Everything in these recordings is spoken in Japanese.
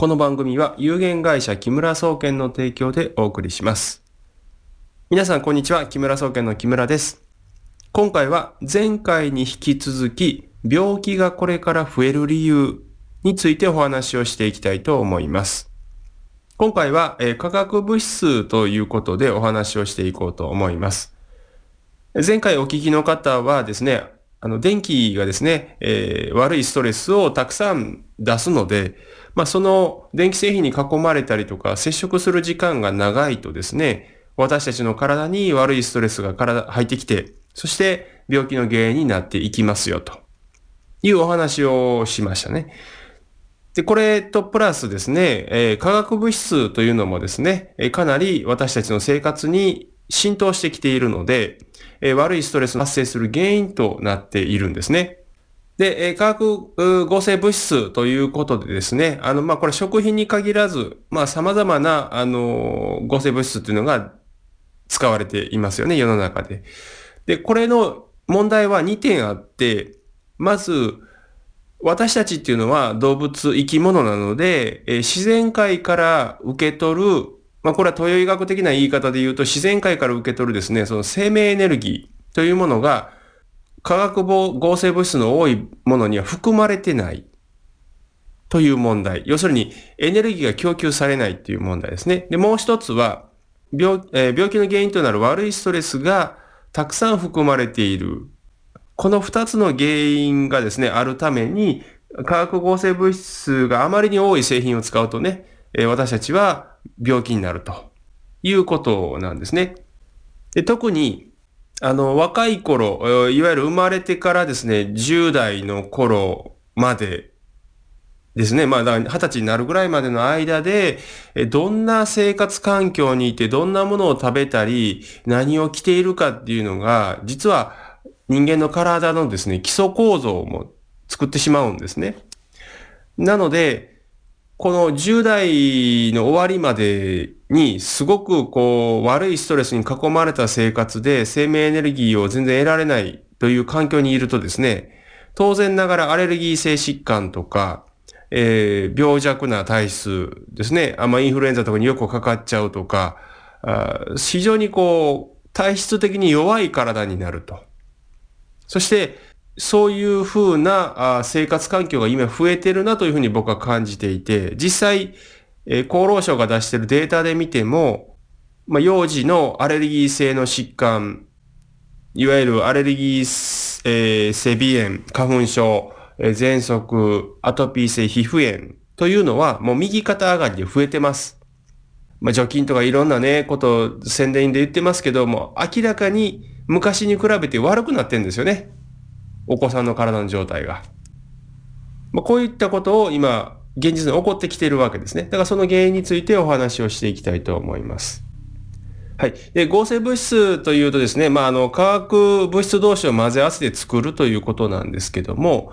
この番組は有限会社木村総研の提供でお送りします。皆さんこんにちは。木村総研の木村です。今回は前回に引き続き病気がこれから増える理由についてお話をしていきたいと思います。今回は、えー化学物質ということでお話をしていこうと思います。前回お聞きの方はですね、あの、電気がですね、えー悪いストレスをたくさん出すので、まあ、その電気製品に囲まれたりとか接触する時間が長いとですね、私たちの体に悪いストレスが体入ってきて、そして病気の原因になっていきますよというお話をしましたね。で、これとプラスですね、えー化学物質というのもですね、えかなり私たちの生活に浸透してきているので、えー悪いストレスが発生する原因となっているんですね。で、え化学合成物質ということでですね、あの、まあ、これ食品に限らず、まあ、様々な、あの合成物質というのが使われていますよね、世の中で。で、これの問題は2点あって、まず、私たちっていうのは動物、生き物なので、えー自然界から受け取る、まあこれは東洋医学的な言い方で言うと、自然界から受け取るですね、その生命エネルギーというものが、化学合成物質の多いものには含まれてないという問題。要するに、エネルギーが供給されないっていう問題ですね。で、もう一つは、病、えー病気の原因となる悪いストレスがたくさん含まれているこの二つの原因がですね、あるために、化学合成物質があまりに多い製品を使うとね、えー私たちは病気になるということなんですね。で特に、あの、若い頃、いわゆる生まれてからですね、10代の頃までですね。まあ、二十歳になるぐらいまでの間で、どんな生活環境にいて、どんなものを食べたり、何を着ているかっていうのが、実は人間の体のですね、基礎構造も作ってしまうんですね。なので、この10代の終わりまでにすごくこう悪いストレスに囲まれた生活で生命エネルギーを全然得られないという環境にいるとですね、当然ながらアレルギー性疾患とか、えー病弱な体質ですね。あんまインフルエンザとかによくかかっちゃうとか、あ非常にこう、体質的に弱い体になると。そして、そういうふうなあ生活環境が今増えてるなというふうに僕は感じていて、実際、え厚労省が出してるデータで見ても、まあ、幼児のアレルギー性の疾患、いわゆるアレルギー、えー性鼻炎、花粉症、えー喘息、アトピー性皮膚炎というのはもう右肩上がりで増えてます。まあ、除菌とかいろんなね、ことを宣伝で言ってますけども、明らかに昔に比べて悪くなってんですよね。お子さんの体の状態が。まあ、こういったことを今、現実に起こってきているわけですね。だからその原因についてお話をしていきたいと思います。はい。で、合成物質というとですね、まあ、あの、化学物質同士を混ぜ合わせて作るということなんですけども、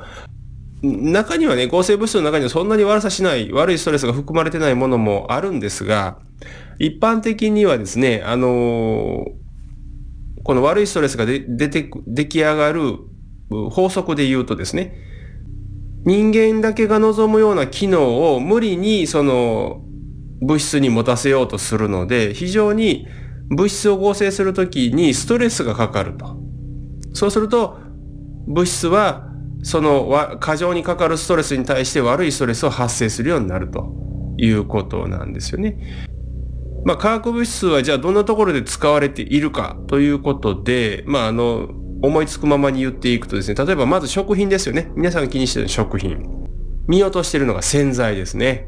中にはね、合成物質の中にはそんなに悪さしない、悪いストレスが含まれてないものもあるんですが、一般的にはですね、あのこの悪いストレスが出て、出来上がる法則で言うとですね、人間だけが望むような機能を無理にその物質に持たせようとするので、非常に物質を合成するときにストレスがかかると。そうすると、物質はその過剰にかかるストレスに対して悪いストレスを発生するようになるということなんですよね。まあ、化学物質はじゃあどんなところで使われているかということで、まあ、あの、思いつくままに言っていくとですね、例えばまず食品ですよね。皆さんが気にしてる食品。見落としてるのが洗剤ですね。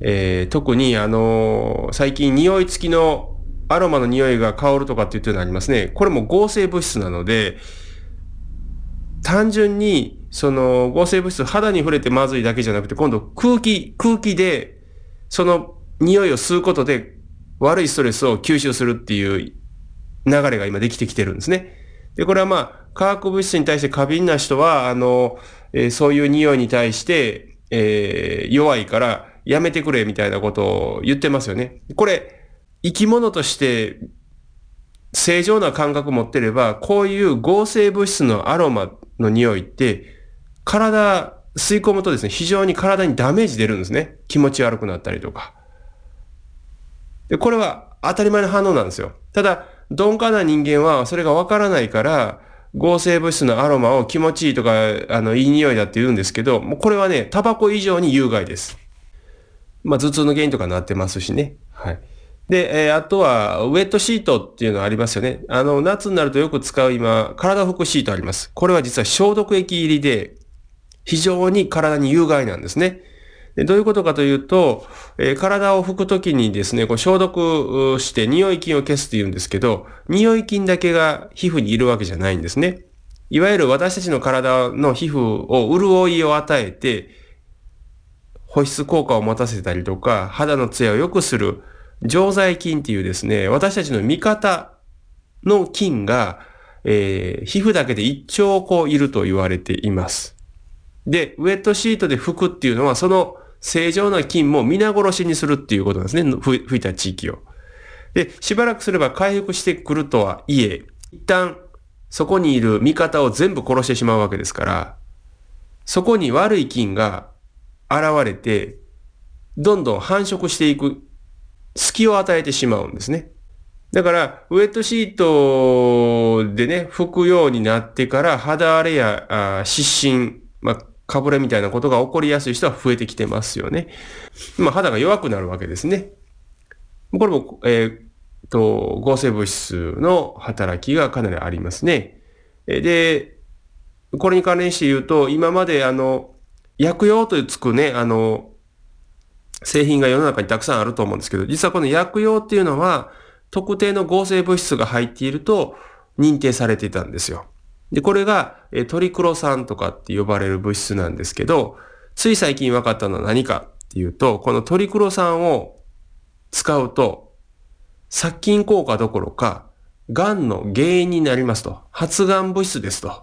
えー特にあの最近匂い付きのアロマの匂いが香るとかって言ってるのありますね。これも合成物質なので、単純にその合成物質肌に触れてまずいだけじゃなくて、今度空気、空気でその匂いを吸うことで悪いストレスを吸収するっていう流れが今できてきてるんですね。で、これはまあ、化学物質に対して過敏な人は、あの、えーそういう匂いに対して、えー弱いからやめてくれみたいなことを言ってますよね。これ、生き物として正常な感覚持ってれば、こういう合成物質のアロマの匂いって、体吸い込むとですね、非常に体にダメージ出るんですね。気持ち悪くなったりとか。で、これは当たり前の反応なんですよ。ただ、鈍感な人間はそれがわからないから、合成物質のアロマを気持ちいいとか、あの、いい匂いだって言うんですけど、もうこれはね、タバコ以上に有害です。まあ、頭痛の原因とかなってますしね。はい。で、えー、あとは、ウェットシートっていうのありますよね。あの、夏になるとよく使う今、体拭くシートあります。これは実は消毒液入りで、非常に体に有害なんですね。でどういうことかというと、えー、体を拭くときにですね、こう消毒して匂い菌を消すって言うんですけど、匂い菌だけが皮膚にいるわけじゃないんですね。いわゆる私たちの体の皮膚を潤いを与えて、保湿効果を持たせたりとか、肌のツヤを良くする常在菌っていうですね、私たちの味方の菌が、えー、皮膚だけで一兆個いると言われています。で、ウェットシートで拭くっていうのは、その正常な菌も皆殺しにするっていうことなんですね。吹いた地域を。で、しばらくすれば回復してくるとはいえ、一旦そこにいる味方を全部殺してしまうわけですから、そこに悪い菌が現れて、どんどん繁殖していく隙を与えてしまうんですね。だから、ウェットシートでね、拭くようになってから肌荒れや湿疹、まあ、かぶれみたいなことが起こりやすい人は増えてきてますよね。まあ、肌が弱くなるわけですね。これも、えー、と、合成物質の働きがかなりありますね。で、これに関連して言うと、今まであの、薬用というつくね、あの、製品が世の中にたくさんあると思うんですけど、実はこの薬用っていうのは、特定の合成物質が入っていると認定されていたんですよ。で、これが、えトリクロ酸とかって呼ばれる物質なんですけど、つい最近分かったのは何かっていうと、このトリクロ酸を使うと、殺菌効果どころか、癌の原因になりますと。発がん物質ですと。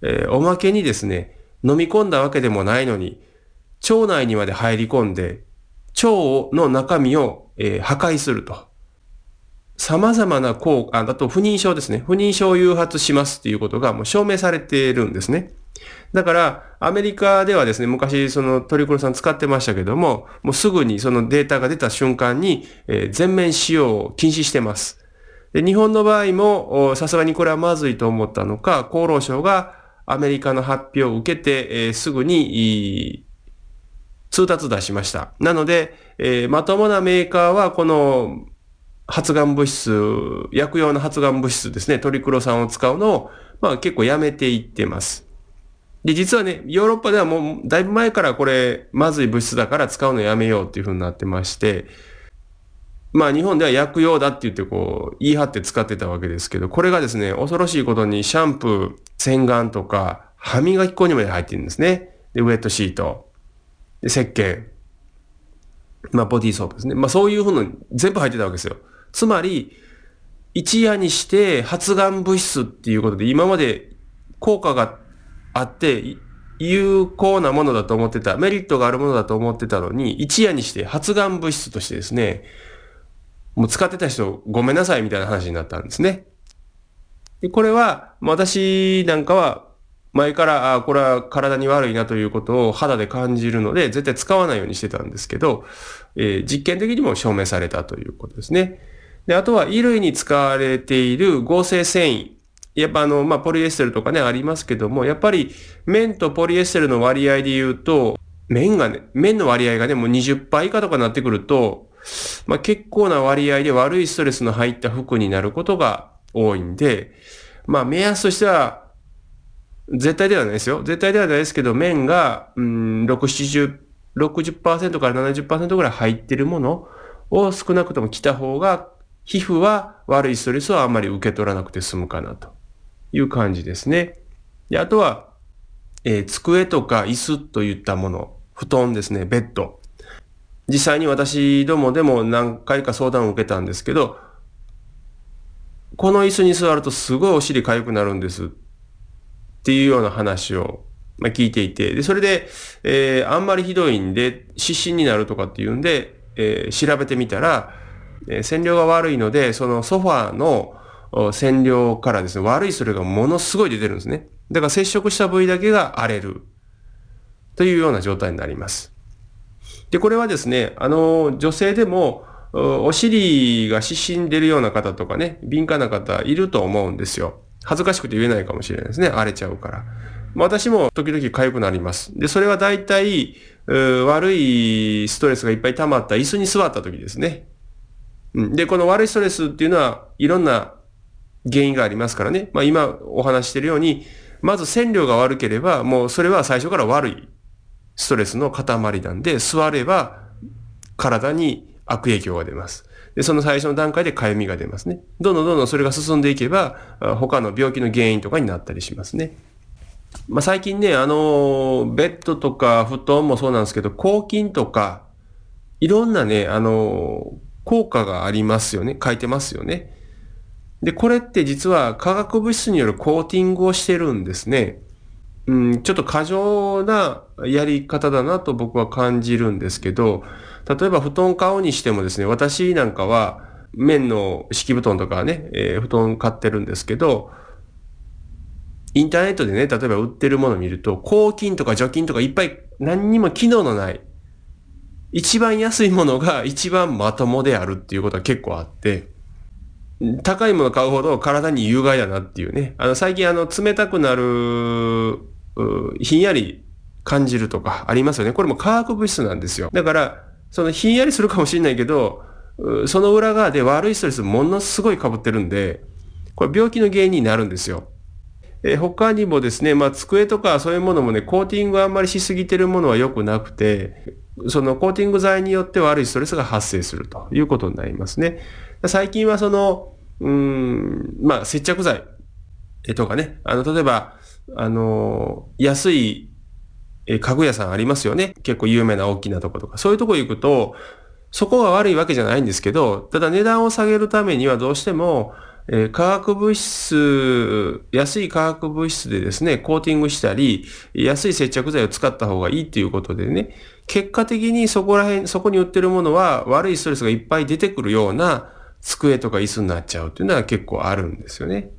えー、おまけにですね、飲み込んだわけでもないのに、腸内にまで入り込んで、腸の中身を、えー、破壊すると。様々な効果、あと不妊症ですね。不妊症を誘発しますっていうことがもう証明されているんですね。だから、アメリカではですね、昔そのトリクロさん使ってましたけども、もうすぐにそのデータが出た瞬間に、えー、全面使用を禁止してます。で日本の場合も、さすがにこれはまずいと思ったのか、厚労省がアメリカの発表を受けて、えー、すぐに、通達出しました。なので、えー、まともなメーカーはこの発がん物質、薬用の発がん物質ですね、トリクロ酸を使うのを、まあ結構やめていってます。で、実はね、ヨーロッパではもうだいぶ前からこれ、まずい物質だから使うのやめようっていう風になってまして、まあ日本では薬用だって言ってこう、言い張って使ってたわけですけど、これがですね、恐ろしいことにシャンプー、洗顔とか、歯磨き粉にまで入ってるんですね。で、ウェットシート、で、石鹸、まあボディーソープですね。まあそういうふうの全部入ってたわけですよ。つまり、一夜にして発がん物質っていうことで今まで効果があって有効なものだと思ってた、メリットがあるものだと思ってたのに、一夜にして発がん物質としてですね、もう使ってた人ごめんなさいみたいな話になったんですね。で、これは、私なんかは前から、あこれは体に悪いなということを肌で感じるので、絶対使わないようにしてたんですけど、えー、実験的にも証明されたということですね。で、あとは衣類に使われている合成繊維。やっぱあの、まあ、ポリエステルとかね、ありますけども、やっぱり綿とポリエステルの割合で言うと、綿がね、綿の割合がね、もう20%以下とかになってくると、まあ、結構な割合で悪いストレスの入った服になることが多いんで、まあ、目安としては、絶対ではないですよ。絶対ではないですけど、綿が、うん、6、70、60%から70%ぐらい入ってるものを少なくとも着た方が皮膚は悪いストレスをあんまり受け取らなくて済むかなと。いう感じですね。で、あとは、えー、机とか椅子といったもの、布団ですね、ベッド。実際に私どもでも何回か相談を受けたんですけど、この椅子に座るとすごいお尻痒くなるんです。っていうような話を、ま、聞いていて、で、それで、えー、あんまりひどいんで、失神になるとかっていうんで、えー、調べてみたら、え線量が悪いので、そのソファーの線量からですね、悪いそれがものすごい出てるんですね。だから接触した部位だけが荒れる。というような状態になります。で、これはですね、あの、女性でも、お尻が湿疹出るような方とかね、敏感な方いると思うんですよ。恥ずかしくて言えないかもしれないですね。荒れちゃうから。私も時々痒くなります。で、それは大体、悪いストレスがいっぱい溜まった椅子に座った時ですね。で、この悪いストレスっていうのはいろんな原因がありますからね。まあ今お話してるように、まず線量が悪ければ、もうそれは最初から悪いストレスの塊なんで、座れば体に悪影響が出ます。で、その最初の段階で痒みが出ますね。どんどんどんどんそれが進んでいけば、他の病気の原因とかになったりしますね。まあ、最近ね、あの、ベッドとか布団もそうなんですけど、抗菌とか、いろんなね、あの、効果がありますよね。書いてますよね。で、これって実は化学物質によるコーティングをしてるんですね。うん、ちょっと過剰なやり方だなと僕は感じるんですけど、例えば布団買うにしてもですね、私なんかは綿の敷布団とかね、えー、布団買ってるんですけど、インターネットでね、例えば売ってるものを見ると、抗菌とか除菌とかいっぱい何にも機能のない、一番安いものが一番まともであるっていうことは結構あって、高いもの買うほど体に有害だなっていうね。あの、最近あの、冷たくなるひんやり感じるとかありますよね。これも化学物質なんですよ。だから、そのひんやりするかもしれないけど、その裏側で悪いストレスものすごい被ってるんで、これ病気の原因になるんですよ。え他にもですね、まあ、机とかそういうものもね、コーティングあんまりしすぎてるものは良くなくて、そのコーティング剤によって悪いストレスが発生するということになりますね。最近はその、うん、まあ、接着剤とかね、あの、例えば、あの、安い家具屋さんありますよね。結構有名な大きなとことか。そういうとこ行くと、そこが悪いわけじゃないんですけど、ただ値段を下げるためにはどうしても、えー、化学物質、安い化学物質でですね、コーティングしたり、安い接着剤を使った方がいいっていうことでね、結果的にそこら辺、そこに売ってるものは悪いストレスがいっぱい出てくるような机とか椅子になっちゃうっていうのは結構あるんですよね。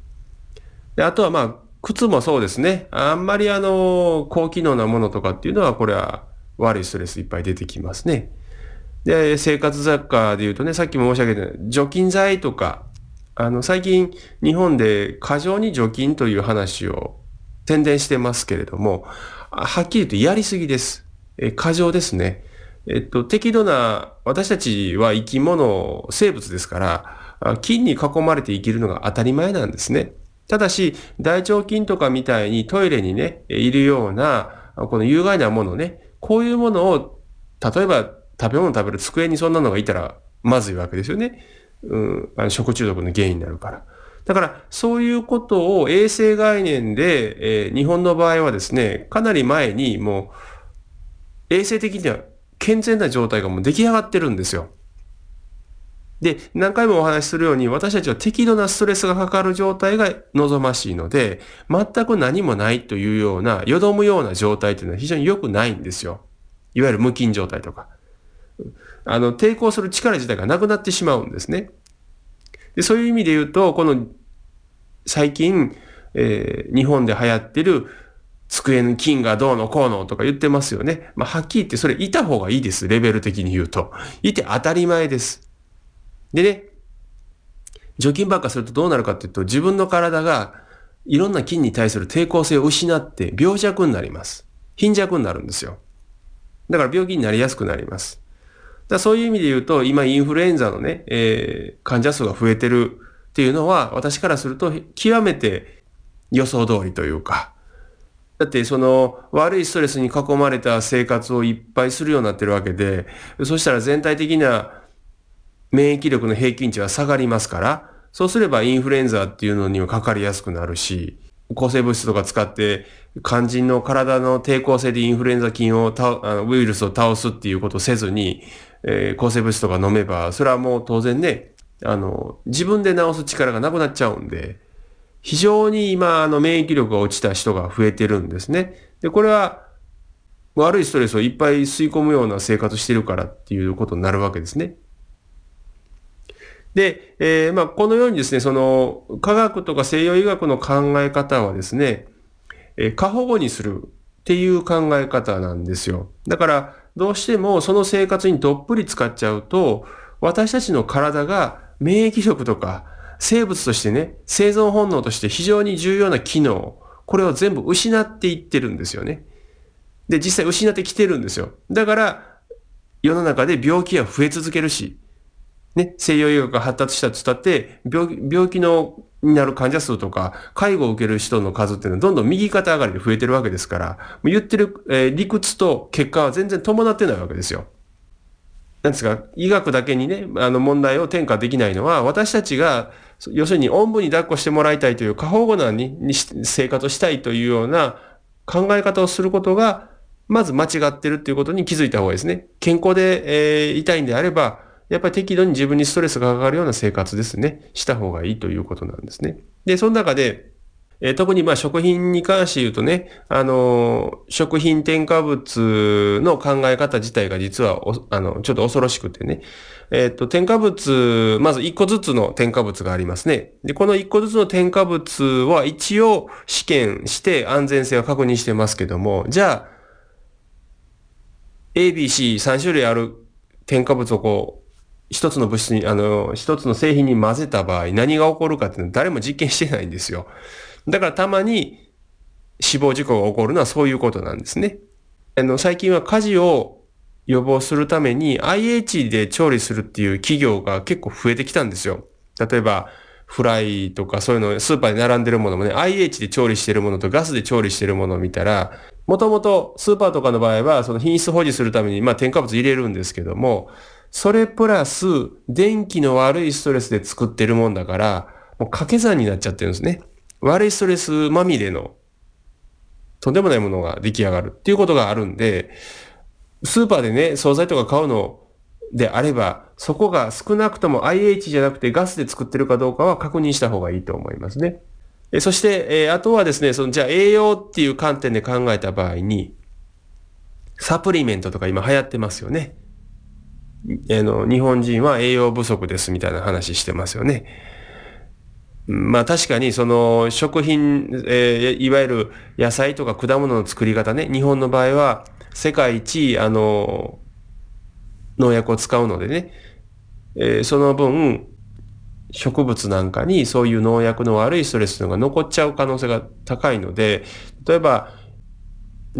であとはまあ、靴もそうですね。あんまりあの、高機能なものとかっていうのは、これは悪いストレスいっぱい出てきますね。で、生活雑貨で言うとね、さっきも申し上げた除菌剤とか、あの、最近日本で過剰に除菌という話を宣伝してますけれども、はっきり言うとやりすぎです。え、過剰ですね。えっと、適度な、私たちは生き物、生物ですから、菌に囲まれて生きるのが当たり前なんですね。ただし、大腸菌とかみたいにトイレにね、いるような、この有害なものね、こういうものを、例えば食べ物食べる机にそんなのがいたらまずいわけですよね。うん、あの食中毒の原因になるから。だから、そういうことを衛生概念で、えー、日本の場合はですね、かなり前にもう、衛生的には健全な状態がもう出来上がってるんですよ。で、何回もお話しするように、私たちは適度なストレスがかかる状態が望ましいので、全く何もないというような、よどむような状態というのは非常に良くないんですよ。いわゆる無菌状態とか。あの、抵抗する力自体がなくなってしまうんですね。でそういう意味で言うと、この、最近、えー、日本で流行ってる、机の菌がどうのこうのとか言ってますよね。まあ、はっきり言ってそれいた方がいいです。レベル的に言うと。いて当たり前です。でね、除菌ばっかするとどうなるかっていうと、自分の体がいろんな菌に対する抵抗性を失って病弱になります。貧弱になるんですよ。だから病気になりやすくなります。だそういう意味で言うと、今インフルエンザのね、えー、患者数が増えてるっていうのは、私からすると極めて予想通りというか、だってその悪いストレスに囲まれた生活をいっぱいするようになってるわけで、そしたら全体的な免疫力の平均値は下がりますから、そうすればインフルエンザっていうのにはかかりやすくなるし、抗生物質とか使って肝心の体の抵抗性でインフルエンザ菌をあのウイルスを倒すっていうことをせずに、えー、抗生物質とか飲めば、それはもう当然ね、あの、自分で治す力がなくなっちゃうんで、非常に今、あの、免疫力が落ちた人が増えてるんですね。で、これは、悪いストレスをいっぱい吸い込むような生活してるからっていうことになるわけですね。で、えー、まあ、このようにですね、その、科学とか西洋医学の考え方はですね、えー、過保護にするっていう考え方なんですよ。だからどうしてもその生活にどっぷり使っちゃうと私たちの体が免疫力とか生物としてね、生存本能として非常に重要な機能、これを全部失っていってるんですよね。で、実際失ってきてるんですよ。だから、世の中で病気は増え続けるし、ね、西洋医学が発達したと伝って、病病気のになる患者数とか、介護を受ける人の数っていうのはどんどん右肩上がりで増えてるわけですから、言ってる、えー、理屈と結果は全然伴ってないわけですよ。なんですか、医学だけにね、あの問題を転嫁できないのは、私たちが、要するに、おんぶに抱っこしてもらいたいという、過保護なにに生活をしたいというような考え方をすることが、まず間違ってるっていうことに気づいた方がいいですね。健康で、えー、痛いんであれば、やっぱり適度に自分にストレスがかかるような生活ですね、した方がいいということなんですね。で、その中で、えー、特にまあ食品に関して言うとね、あのー、食品添加物の考え方自体が実はあの、ちょっと恐ろしくてね、えっ、と、添加物、まず1個ずつの添加物がありますね。で、この1個ずつの添加物は一応試験して安全性を確認してますけども、じゃあ、A、B、C3 種類ある添加物をこう、一つの物質に、あの、一つの製品に混ぜた場合、何が起こるかっていうのは誰も実験してないんですよ。だからたまに死亡事故が起こるのはそういうことなんですね。あの、最近は火事を予防するために IH で調理するっていう企業が結構増えてきたんですよ。例えば、フライとかそういうの、スーパーで並んでるものもね、IH で調理してるものとガスで調理してるものを見たら、もともとスーパーとかの場合は、その品質保持するために、まあ添加物入れるんですけども、それプラス、電気の悪いストレスで作ってるもんだから、もう掛け算になっちゃってるんですね。悪いストレスまみれの、とんでもないものが出来上がるっていうことがあるんで、スーパーでね、惣菜とか買うのであれば、そこが少なくとも IH じゃなくてガスで作ってるかどうかは確認した方がいいと思いますね。えそして、えあとはですね、その、じゃあ栄養っていう観点で考えた場合に、サプリメントとか今流行ってますよね。あの、日本人は栄養不足ですみたいな話してますよね。まあ確かにその食品、えー、いわゆる野菜とか果物の作り方ね、日本の場合は世界一、あの、農薬を使うのでね、えー、その分、植物なんかにそういう農薬の悪いストレスが残っちゃう可能性が高いので、例えば、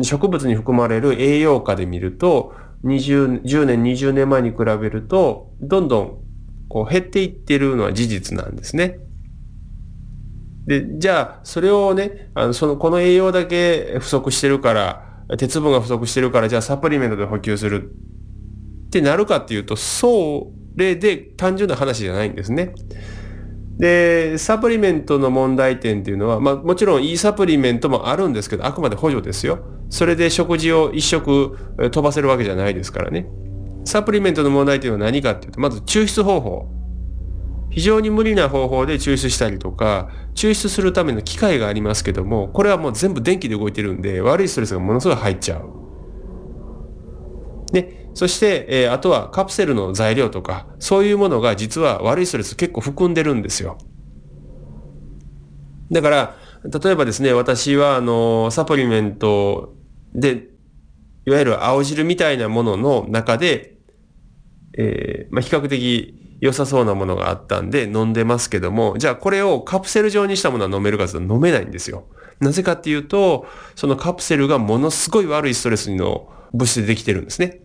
植物に含まれる栄養価で見ると、20、10年、20年前に比べると、どんどんこう減っていってるのは事実なんですね。で、じゃあ、それをね、あの、その、この栄養だけ不足してるから、鉄分が不足してるから、じゃあサプリメントで補給するってなるかっていうと、それで単純な話じゃないんですね。で、サプリメントの問題点っていうのは、まあもちろんいいサプリメントもあるんですけど、あくまで補助ですよ。それで食事を一食飛ばせるわけじゃないですからね。サプリメントの問題っていうのは何かっていうと、まず抽出方法。非常に無理な方法で抽出したりとか、抽出するための機械がありますけども、これはもう全部電気で動いてるんで、悪いストレスがものすごい入っちゃう。で、そして、えー、あとはカプセルの材料とか、そういうものが実は悪いストレス結構含んでるんですよ。だから、例えばですね、私は、あの、サプリメントで、いわゆる青汁みたいなものの中で、えー、まあ、比較的良さそうなものがあったんで飲んでますけども、じゃあこれをカプセル状にしたものは飲めるかと飲めないんですよ。なぜかっていうと、そのカプセルがものすごい悪いストレスの物質でできてるんですね。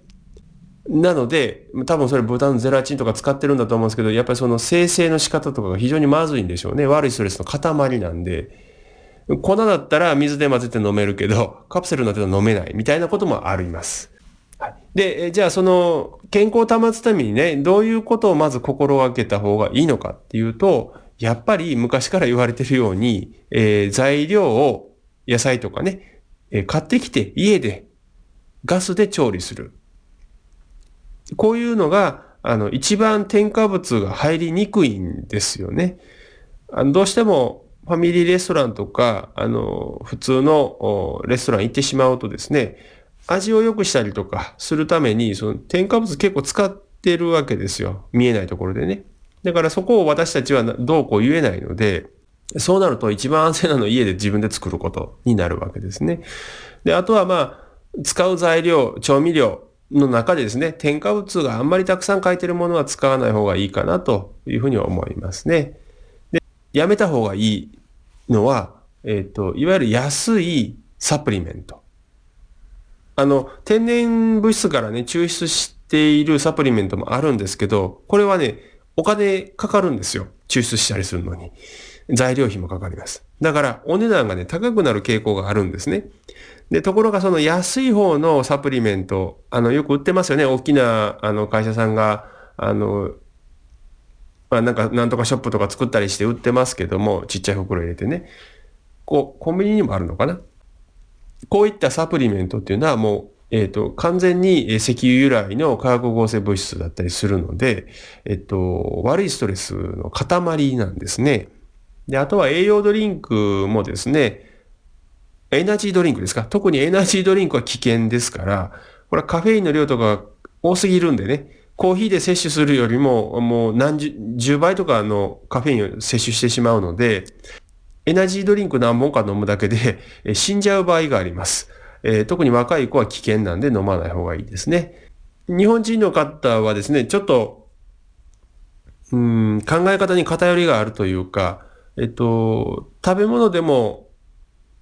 なので、多分それ豚のゼラチンとか使ってるんだと思うんですけど、やっぱりその生成の仕方とかが非常にまずいんでしょうね。悪いストレスの塊なんで。粉だったら水で混ぜて飲めるけど、カプセルになってたら飲めないみたいなこともあります。はい、で、じゃあその健康を保つためにね、どういうことをまず心がけた方がいいのかっていうと、やっぱり昔から言われてるように、えー、材料を野菜とかね、えー、買ってきて家でガスで調理する。こういうのが、あの、一番添加物が入りにくいんですよね。あのどうしてもファミリーレストランとか、あの、普通のレストラン行ってしまうとですね、味を良くしたりとかするために、その添加物結構使ってるわけですよ。見えないところでね。だからそこを私たちはどうこう言えないので、そうなると一番安全なのは家で自分で作ることになるわけですね。で、あとはまあ、使う材料、調味料の中でですね、添加物があんまりたくさん書いてるものは使わない方がいいかなというふうに思いますね。で、やめた方がいいのは、えっ、ー、と、いわゆる安いサプリメント。あの、天然物質からね、抽出しているサプリメントもあるんですけど、これはね、お金かかるんですよ。抽出したりするのに。材料費もかかります。だから、お値段がね、高くなる傾向があるんですね。で、ところがその安い方のサプリメント、あの、よく売ってますよね。大きな、あの、会社さんが、あの、まあ、なんか、なんとかショップとか作ったりして売ってますけども、ちっちゃい袋入れてね。こう、コンビニにもあるのかな。こういったサプリメントっていうのはもう、えっ、ー、と、完全に石油由来の化学合成物質だったりするので、えっ、と、悪いストレスの塊なんですね。で、あとは栄養ドリンクもですね、エナジードリンクですか？特にエナジードリンクは危険ですから、これはカフェインの量とか多すぎるんでね、コーヒーで摂取するよりも、もう何十、10倍とかのカフェインを摂取してしまうので、エナジードリンク何本か飲むだけでえ死んじゃう場合があります。え、特に若い子は危険なんで飲まない方がいいですね。日本人の方はですね、ちょっと、うん、考え方に偏りがあるというか、えっと、食べ物でも、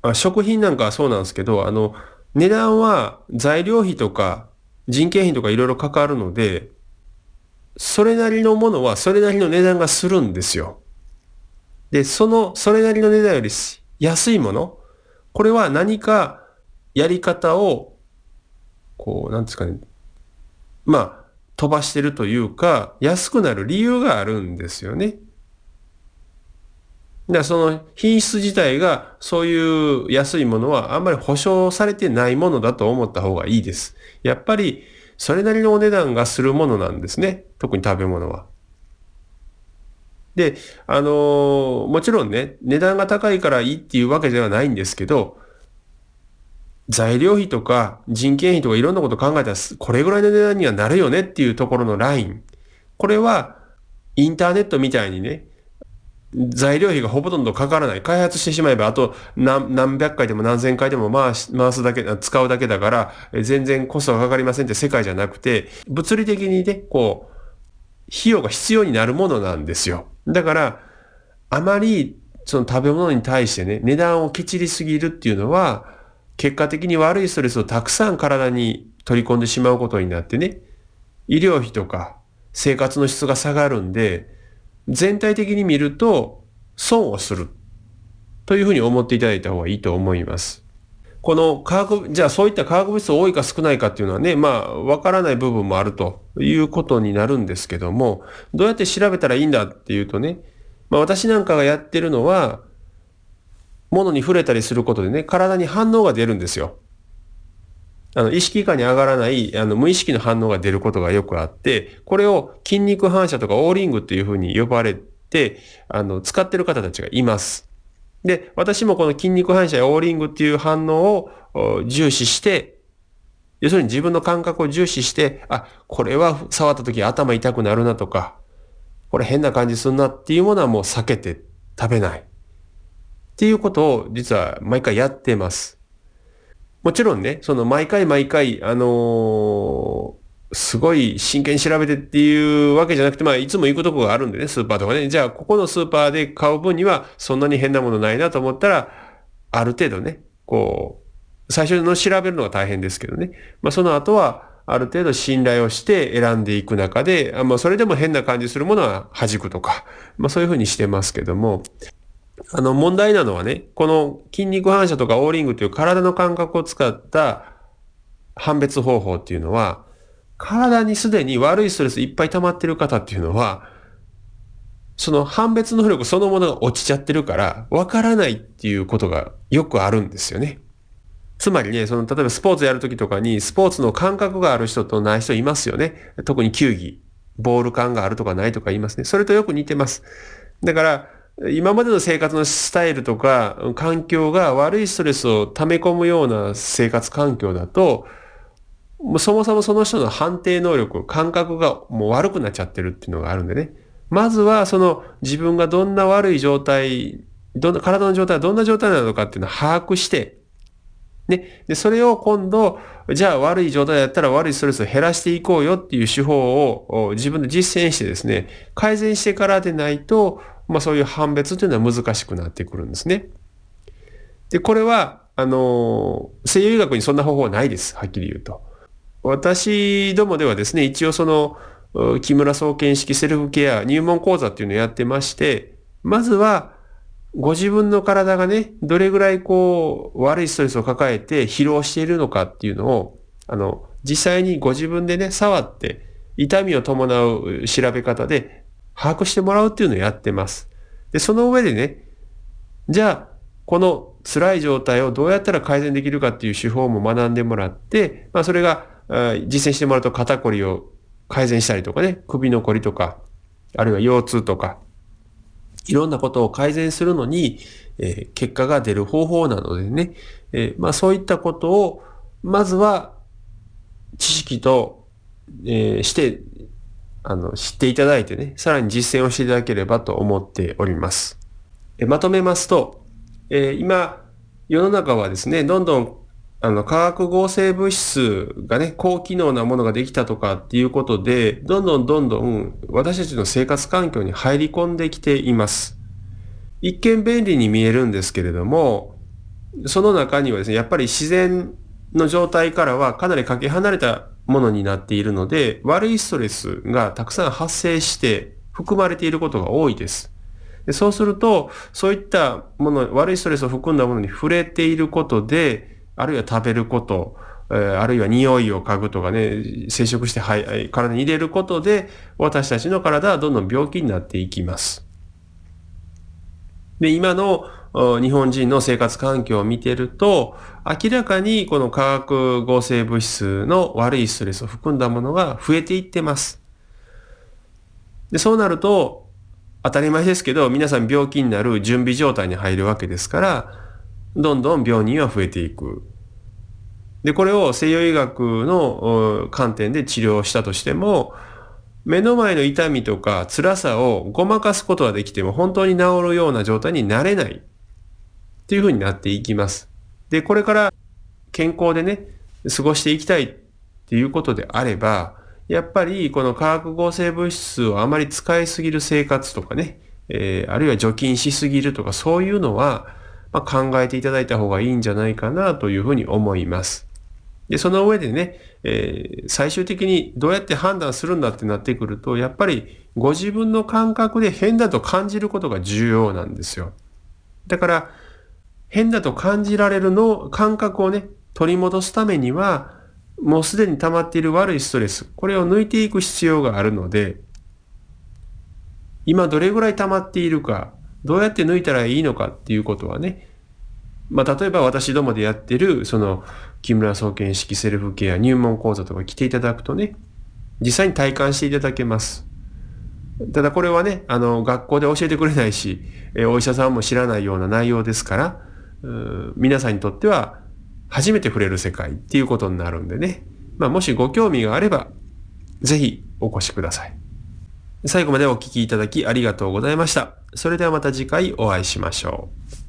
あ食品なんかはそうなんですけど、あの、値段は材料費とか人件費とかいろいろかかるので、それなりのものはそれなりの値段がするんですよ。で、その、それなりの値段より安いもの、これは何かやり方を、こう、なんですかね、まあ、飛ばしてるというか、安くなる理由があるんですよね。だからその品質自体がそういう安いものはあんまり保証されてないものだと思った方がいいです。やっぱりそれなりのお値段がするものなんですね。特に食べ物は。で、あのー、もちろんね、値段が高いからいいっていうわけではないんですけど、材料費とか人件費とかいろんなこと考えたら、これぐらいの値段にはなるよねっていうところのライン。これは、インターネットみたいにね、材料費がほとんどかからない。開発してしまえば、あと何何百回でも何千回でも回し回すだけ、使うだけだから、全然コストがかかりませんって世界じゃなくて、物理的にね、こう、費用が必要になるものなんですよ。だから、あまり、その食べ物に対してね、値段をケチりすぎるっていうのは、結果的に悪いストレスをたくさん体に取り込んでしまうことになってね、医療費とか生活の質が下がるんで、全体的に見ると損をするというふうに思っていただいた方がいいと思います。この化学、じゃあそういった化学物質多いか少ないかっていうのはね、まあ、わからない部分もあるということになるんですけども、どうやって調べたらいいんだっていうとね、まあ私なんかがやってるのは、物に触れたりすることでね、体に反応が出るんですよ。あの、意識下に上がらない、あの、無意識の反応が出ることがよくあって、これを筋肉反射とかオーリングっていうふうに呼ばれて、あの、使ってる方たちがいます。で、私もこの筋肉反射やオーリングっていう反応を重視して、要するに自分の感覚を重視して、あ、これは触った時頭痛くなるなとか、これ変な感じするなっていうものはもう避けて食べない。っていうことを実は毎回やってます。もちろんね、その毎回毎回、あのー、すごい真剣に調べてっていうわけじゃなくて、まあ、いつも行くとこがあるんでね、スーパーとかね。じゃあ、ここのスーパーで買う分には、そんなに変なものないなと思ったら、ある程度ね、こう、最初の調べるのが大変ですけどね。まあ、その後は、ある程度信頼をして選んでいく中で、あまあ、それでも変な感じするものは弾くとか、まあ、そういうふうにしてますけども、あの問題なのはね、この筋肉反射とかオーリングという体の感覚を使った判別方法っていうのは、体にすでに悪いストレスいっぱい溜まってる方っていうのは、その判別能力そのものが落ちちゃってるから、わからないっていうことがよくあるんですよね。つまりね、その、例えばスポーツやるときとかに、スポーツの感覚がある人とない人いますよね。特に球技。ボール感があるとかないとか言いますね。それとよく似てます。だから、今までの生活のスタイルとか環境が悪いストレスを溜め込むような生活環境だと、もうそもそもその人の判定能力、感覚がもう悪くなっちゃってるっていうのがあるんでね。まずはその自分がどんな悪い状態どんな、体の状態はどんな状態なのかっていうのを把握して、ね、で、それを今度、じゃあ悪い状態だったら悪いストレスを減らしていこうよっていう手法を自分で実践してですね、改善してからでないと、まあそういう判別というのは難しくなってくるんですね。で、これは、あの、西洋医学にそんな方法はないです。はっきり言うと。私どもではですね、一応その、木村総研式セルフケア入門講座っていうのをやってまして、まずは、ご自分の体がね、どれぐらいこう、悪いストレスを抱えて疲労しているのかっていうのを、あの、実際にご自分でね、触って、痛みを伴う調べ方で把握してもらうっていうのをやってます。で、その上でね、じゃあ、この辛い状態をどうやったら改善できるかっていう手法も学んでもらって、まあそれが実践してもらうと肩こりを改善したりとかね、首のこりとか、あるいは腰痛とか、いろんなことを改善するのに、えー、結果が出る方法なのでね、えー、まあそういったことを、まずは知識と、えー、して、あの、知っていただいてね、さらに実践をしていただければと思っております。えまとめますと、え今、世の中はですね、どんどんあの、化学合成物質がね、高機能なものができたとかっていうことで、どんどんどんどん私たちの生活環境に入り込んできています。一見便利に見えるんですけれども、その中にはですね、やっぱり自然の状態からはかなりかけ離れたものになっているので、悪いストレスがたくさん発生して含まれていることが多いです。でそうすると、そういったもの、悪いストレスを含んだものに触れていることで、あるいは食べること、あるいは匂いを嗅ぐとかね、接触して、体に入れることで、私たちの体はどんどん病気になっていきます。で、今の日本人の生活環境を見てると、明らかにこの化学合成物質の悪いストレスを含んだものが増えていってます。で、そうなると、当たり前ですけど、皆さん病気になる準備状態に入るわけですから、どんどん病人は増えていく。で、これを西洋医学の観点で治療したとしても、目の前の痛みとか辛さをごまかすことはできても本当に治るような状態になれないっていうふうになっていきます。で、これから健康でね、過ごしていきたいっていうことであれば、やっぱりこの化学合成物質をあまり使いすぎる生活とかね、えー、あるいは除菌しすぎるとかそういうのは、まあ、考えていただいた方がいいんじゃないかなというふうに思います。で、その上でね、えー、最終的にどうやって判断するんだってなってくると、やっぱりご自分の感覚で変だと感じることが重要なんですよ。だから、変だと感じられるの感覚をね、取り戻すためには、もうすでに溜まっている悪いストレス、これを抜いていく必要があるので、今どれぐらい溜まっているか、どうやって抜いたらいいのかっていうことはね、まあ、例えば私どもでやってる、その、木村総研式セルフケア入門講座とか来ていただくとね、実際に体感していただけます。ただこれはね、あの、学校で教えてくれないし、えお医者さんも知らないような内容ですから、皆さんにとっては初めて触れる世界っていうことになるんでね。まあ、もしご興味があれば、ぜひお越しください。最後までお聴きいただきありがとうございました。それではまた次回お会いしましょう。